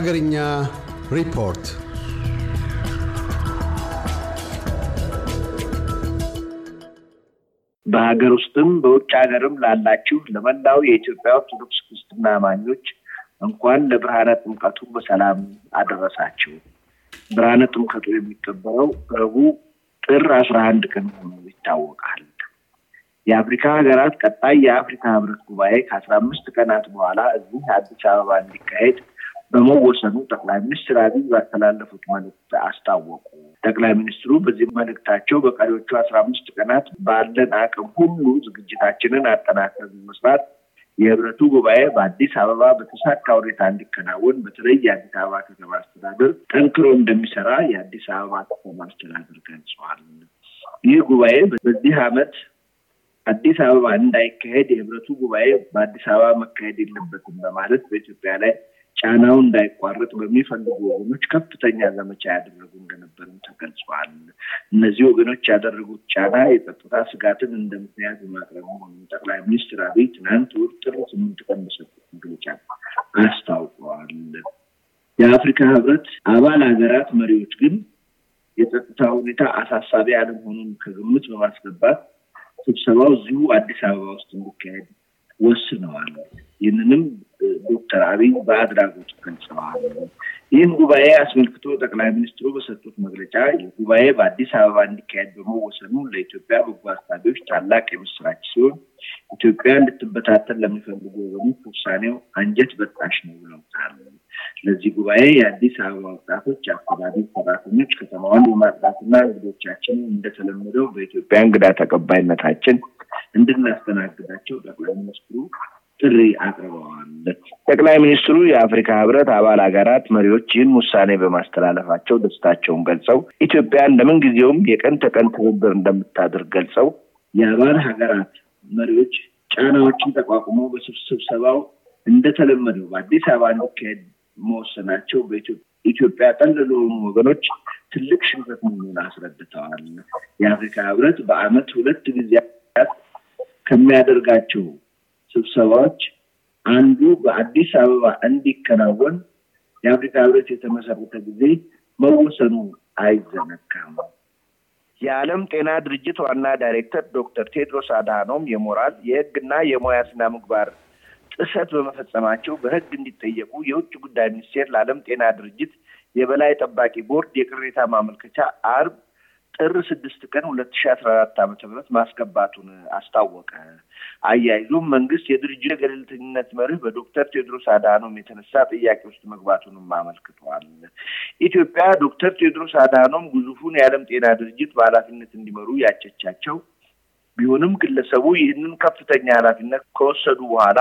ሀገርኛ ሪፖርት በሀገር ውስጥም በውጭ ሀገርም ላላችሁ ለመላው የኢትዮጵያ ኦርቶዶክስ ክርስትና አማኞች እንኳን ለብርሃነ ጥምቀቱ በሰላም አደረሳችሁ። ብርሃነ ጥምቀቱ የሚከበረው ረቡዕ ጥር አስራ አንድ ቀን ሆኖ ይታወቃል። የአፍሪካ ሀገራት ቀጣይ የአፍሪካ ህብረት ጉባኤ ከአስራ አምስት ቀናት በኋላ እዚህ አዲስ አበባ እንዲካሄድ በመወሰኑ ጠቅላይ ሚኒስትር አብይ ባስተላለፉት መልእክት አስታወቁ። ጠቅላይ ሚኒስትሩ በዚህ መልእክታቸው በቀሪዎቹ አስራ አምስት ቀናት ባለን አቅም ሁሉ ዝግጅታችንን አጠናክረን መስራት የህብረቱ ጉባኤ በአዲስ አበባ በተሳካ ሁኔታ እንዲከናወን በተለይ የአዲስ አበባ ከተማ አስተዳደር ጠንክሮ እንደሚሰራ የአዲስ አበባ ከተማ አስተዳደር ገልጸዋል። ይህ ጉባኤ በዚህ ዓመት አዲስ አበባ እንዳይካሄድ የህብረቱ ጉባኤ በአዲስ አበባ መካሄድ የለበትም በማለት በኢትዮጵያ ላይ ጫናው እንዳይቋረጥ በሚፈልጉ ወገኖች ከፍተኛ ዘመቻ ያደረጉ እንደነበርም ተገልጿል። እነዚህ ወገኖች ያደረጉት ጫና የጸጥታ ስጋትን እንደ ምክንያት በማቅረብ መሆኑን ጠቅላይ ሚኒስትር አብይ ትናንት እሑድ ጥር ስምንት ቀን በሰጡት መግለጫ አስታውቀዋል። የአፍሪካ ህብረት አባል ሀገራት መሪዎች ግን የጸጥታ ሁኔታ አሳሳቢ አለመሆኑን ከግምት በማስገባት ስብሰባው እዚሁ አዲስ አበባ ውስጥ እንዲካሄድ ወስነዋል። ይህንንም ዶክተር አብይ በአድራጎት ገልጸዋል። ይህን ጉባኤ አስመልክቶ ጠቅላይ ሚኒስትሩ በሰጡት መግለጫ ጉባኤ በአዲስ አበባ እንዲካሄድ በመወሰኑ ለኢትዮጵያ በጎ አሳቢዎች ታላቅ የምስራች ሲሆን ኢትዮጵያ እንድትበታተን ለሚፈልጉ ወገኖች ውሳኔው አንጀት በጣሽ ነው ብለውታል። ለዚህ ጉባኤ የአዲስ አበባ ወጣቶች፣ አካባቢ ሰራተኞች ከተማዋን በማጽዳትና እንግዶቻችንን እንደተለመደው በኢትዮጵያ እንግዳ ተቀባይነታችን እንድናስተናግዳቸው ጠቅላይ ሚኒስትሩ ጥሪ አቅርበዋል። ጠቅላይ ሚኒስትሩ የአፍሪካ ህብረት አባል ሀገራት መሪዎች ይህን ውሳኔ በማስተላለፋቸው ደስታቸውን ገልጸው ኢትዮጵያን ለምንጊዜውም የቀን ተቀን ትብብር እንደምታደርግ ገልጸው የአባል ሀገራት መሪዎች ጫናዎችን ተቋቁሞ በስብሰባው እንደተለመደው በአዲስ አበባ እንዲካሄድ መወሰናቸው በኢትዮጵያ ጠል ለሆኑ ወገኖች ትልቅ ሽንፈት መሆኑን አስረድተዋል። የአፍሪካ ህብረት በአመት ሁለት ጊዜያት ከሚያደርጋቸው ስብሰባዎች አንዱ በአዲስ አበባ እንዲከናወን የአፍሪካ ህብረት የተመሰረተ ጊዜ መወሰኑ አይዘነጋም። የዓለም ጤና ድርጅት ዋና ዳይሬክተር ዶክተር ቴድሮስ አድሃኖም የሞራል የህግና የሙያ ስነ ምግባር ጥሰት በመፈጸማቸው በህግ እንዲጠየቁ የውጭ ጉዳይ ሚኒስቴር ለዓለም ጤና ድርጅት የበላይ ጠባቂ ቦርድ የቅሬታ ማመልከቻ አርብ ጥር ስድስት ቀን ሁለት ሺ አስራ አራት ዓመተ ምህረት ማስገባቱን አስታወቀ። አያይዞም መንግስት የድርጅቱ የገለልተኝነት መርህ በዶክተር ቴዎድሮስ አድሃኖም የተነሳ ጥያቄ ውስጥ መግባቱንም አመልክተዋል። ኢትዮጵያ ዶክተር ቴዎድሮስ አድሃኖም ግዙፉን የዓለም ጤና ድርጅት በኃላፊነት እንዲመሩ ያጨቻቸው ቢሆንም ግለሰቡ ይህንን ከፍተኛ ኃላፊነት ከወሰዱ በኋላ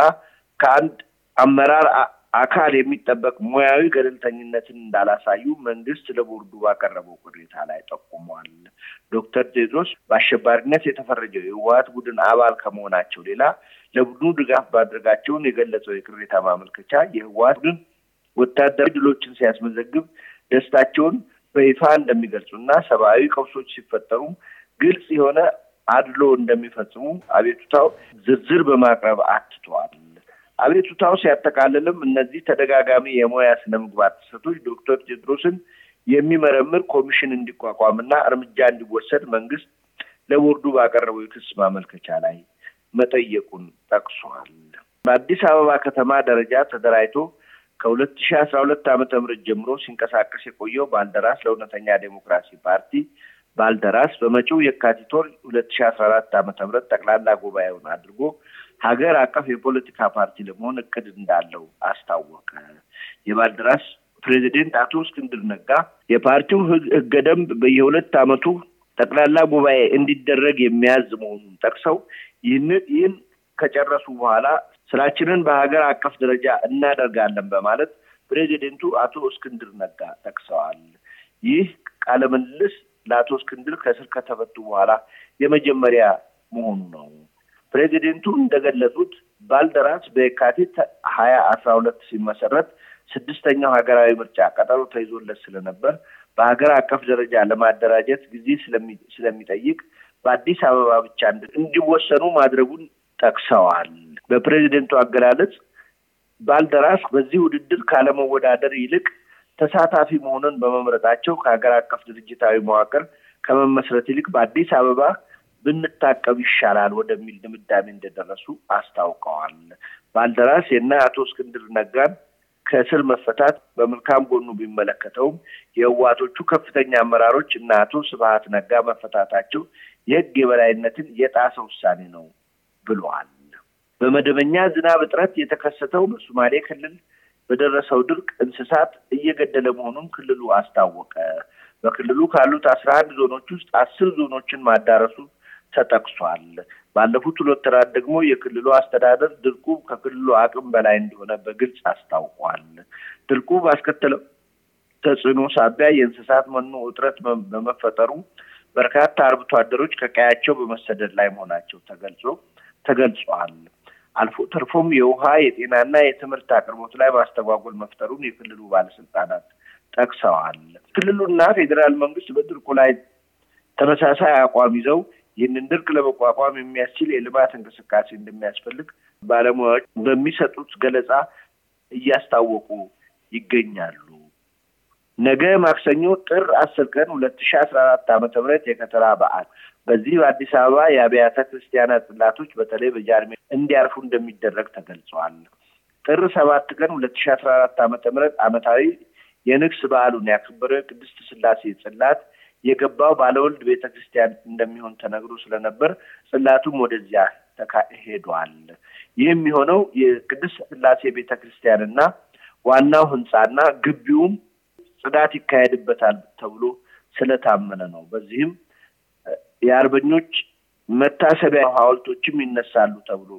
ከአንድ አመራር አካል የሚጠበቅ ሙያዊ ገለልተኝነትን እንዳላሳዩ መንግስት ለቦርዱ ባቀረበው ቅሬታ ላይ ጠቁሟል። ዶክተር ቴድሮስ በአሸባሪነት የተፈረጀው የህወሀት ቡድን አባል ከመሆናቸው ሌላ ለቡድኑ ድጋፍ ማድረጋቸውን የገለጸው የቅሬታ ማመልከቻ የህወሀት ቡድን ወታደራዊ ድሎችን ሲያስመዘግብ ደስታቸውን በይፋ እንደሚገልጹና ሰብአዊ ቀውሶች ሲፈጠሩ ግልጽ የሆነ አድሎ እንደሚፈጽሙ አቤቱታው ዝርዝር በማቅረብ አትተዋል። አቤቱታው ሲያጠቃልልም እነዚህ ተደጋጋሚ የሙያ ስነ ምግባር ጥሰቶች ዶክተር ቴድሮስን የሚመረምር ኮሚሽን እንዲቋቋምና እርምጃ እንዲወሰድ መንግስት ለቦርዱ ባቀረበው የክስ ማመልከቻ ላይ መጠየቁን ጠቅሷል። በአዲስ አበባ ከተማ ደረጃ ተደራጅቶ ከሁለት ሺ አስራ ሁለት ዓመተ ምህረት ጀምሮ ሲንቀሳቀስ የቆየው ባልደራስ ለእውነተኛ ዴሞክራሲ ፓርቲ ባልደራስ በመጪው የካቲት ወር ሁለት ሺ አስራ አራት ዓመተ ምህረት ጠቅላላ ጉባኤውን አድርጎ ሀገር አቀፍ የፖለቲካ ፓርቲ ለመሆን እቅድ እንዳለው አስታወቀ። የባልደራስ ፕሬዚደንት አቶ እስክንድር ነጋ የፓርቲው ህገ ደንብ በየሁለት ዓመቱ ጠቅላላ ጉባኤ እንዲደረግ የሚያዝ መሆኑን ጠቅሰው ይህን ከጨረሱ በኋላ ስራችንን በሀገር አቀፍ ደረጃ እናደርጋለን በማለት ፕሬዚደንቱ አቶ እስክንድር ነጋ ጠቅሰዋል። ይህ ቃለ ምልልስ ለአቶ እስክንድር ከስር ከተፈቱ በኋላ የመጀመሪያ መሆኑ ነው። ፕሬዚደንቱ እንደገለጹት ባልደራስ በየካቲት ሀያ አስራ ሁለት ሲመሰረት ስድስተኛው ሀገራዊ ምርጫ ቀጠሮ ተይዞለት ስለነበር በሀገር አቀፍ ደረጃ ለማደራጀት ጊዜ ስለሚጠይቅ በአዲስ አበባ ብቻ እንዲወሰኑ ማድረጉን ጠቅሰዋል። በፕሬዚደንቱ አገላለጽ ባልደራስ በዚህ ውድድር ካለመወዳደር ይልቅ ተሳታፊ መሆኑን በመምረጣቸው ከሀገር አቀፍ ድርጅታዊ መዋቅር ከመመስረት ይልቅ በአዲስ አበባ ብንታቀብ ይሻላል ወደሚል ድምዳሜ እንደደረሱ አስታውቀዋል። ባልደራስ የእነ አቶ እስክንድር ነጋን ከእስር መፈታት በመልካም ጎኑ ቢመለከተውም የህዋቶቹ ከፍተኛ አመራሮች እና አቶ ስብሀት ነጋ መፈታታቸው የህግ የበላይነትን የጣሰ ውሳኔ ነው ብለዋል። በመደበኛ ዝናብ እጥረት የተከሰተው በሶማሌ ክልል በደረሰው ድርቅ እንስሳት እየገደለ መሆኑን ክልሉ አስታወቀ። በክልሉ ካሉት አስራ አንድ ዞኖች ውስጥ አስር ዞኖችን ማዳረሱ ተጠቅሷል። ባለፉት ሁለት ወራት ደግሞ የክልሉ አስተዳደር ድርቁ ከክልሉ አቅም በላይ እንደሆነ በግልጽ አስታውቋል። ድርቁ ባስከተለው ተጽዕኖ ሳቢያ የእንስሳት መኖ እጥረት በመፈጠሩ በርካታ አርብቶ አደሮች ከቀያቸው በመሰደድ ላይ መሆናቸው ተገልጾ ተገልጿል። አልፎ ተርፎም የውሃ የጤናና የትምህርት አቅርቦት ላይ ማስተጓጎል መፍጠሩን የክልሉ ባለስልጣናት ጠቅሰዋል። ክልሉና ፌዴራል መንግስት በድርቁ ላይ ተመሳሳይ አቋም ይዘው ይህንን ድርቅ ለመቋቋም የሚያስችል የልማት እንቅስቃሴ እንደሚያስፈልግ ባለሙያዎች በሚሰጡት ገለጻ እያስታወቁ ይገኛሉ። ነገ ማክሰኞ ጥር አስር ቀን ሁለት ሺ አስራ አራት ዓመተ ምህረት የከተራ በዓል በዚህ በአዲስ አበባ የአብያተ ክርስቲያናት ጽላቶች በተለይ በጃርሜ እንዲያርፉ እንደሚደረግ ተገልጸዋል። ጥር ሰባት ቀን ሁለት ሺ አስራ አራት ዓመተ ምህረት ዓመታዊ የንግስ በዓሉን ያከበረው የቅድስት ስላሴ ጽላት የገባው ባለወልድ ቤተ ክርስቲያን እንደሚሆን ተነግሮ ስለነበር ጽላቱም ወደዚያ ተካሄዷል። ይህ የሚሆነው የቅድስት ስላሴ ቤተ ክርስቲያንና ዋናው ህንፃና ግቢውም ጽዳት ይካሄድበታል ተብሎ ስለታመነ ነው። በዚህም የአርበኞች መታሰቢያ ሐውልቶችም ይነሳሉ ተብሎ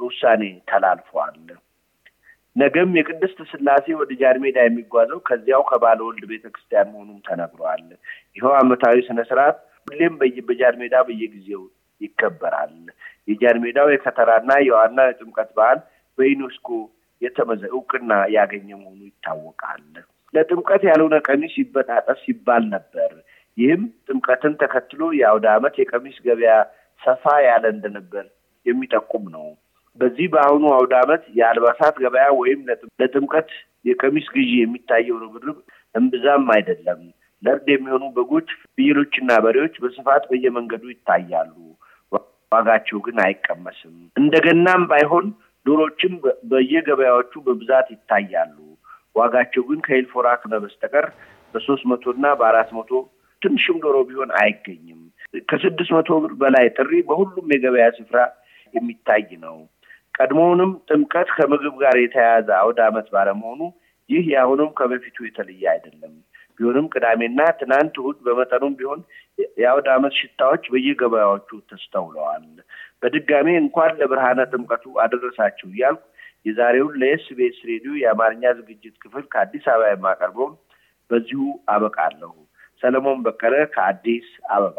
ውሳኔ ተላልፈዋል። ነገም የቅድስት ስላሴ ወደ ጃን ሜዳ የሚጓዘው ከዚያው ከባለ ወልድ ቤተ ክርስቲያን መሆኑም ተነግሯል። ይኸው ዓመታዊ ስነ ስርዓት ሁሌም በጃን ሜዳ በየጊዜው ይከበራል። የጃን ሜዳው የከተራና የዋና የጥምቀት በዓል በዩኔስኮ የተመዘ እውቅና ያገኘ መሆኑ ይታወቃል። ለጥምቀት ያልሆነ ቀሚስ ይበጣጠስ ሲባል ነበር። ይህም ጥምቀትን ተከትሎ የአውደ ዓመት የቀሚስ ገበያ ሰፋ ያለ እንደነበር የሚጠቁም ነው። በዚህ በአሁኑ አውደ ዓመት የአልባሳት ገበያ ወይም ለጥምቀት የቀሚስ ግዢ የሚታየው ርብርብ እምብዛም አይደለም። ለእርድ የሚሆኑ በጎች፣ ፍየሎችና በሬዎች በስፋት በየመንገዱ ይታያሉ። ዋጋቸው ግን አይቀመስም። እንደገናም ባይሆን ዶሮችም በየገበያዎቹ በብዛት ይታያሉ። ዋጋቸው ግን ከኤልፎራ በስተቀር በሶስት መቶ እና በአራት መቶ ትንሽም ዶሮ ቢሆን አይገኝም። ከስድስት መቶ ብር በላይ ጥሪ በሁሉም የገበያ ስፍራ የሚታይ ነው። ቀድሞውንም ጥምቀት ከምግብ ጋር የተያያዘ አውደ ዓመት ባለመሆኑ ይህ የአሁኑም ከበፊቱ የተለየ አይደለም። ቢሆንም ቅዳሜና ትናንት እሑድ በመጠኑም ቢሆን የአውደ ዓመት ሽታዎች በየገበያዎቹ ተስተውለዋል። በድጋሜ እንኳን ለብርሃነ ጥምቀቱ አደረሳችሁ እያልኩ የዛሬውን ለኤስቢኤስ ሬዲዮ የአማርኛ ዝግጅት ክፍል ከአዲስ አበባ የማቀርበውን በዚሁ አበቃለሁ። ሰለሞን በቀለ ከአዲስ አበባ።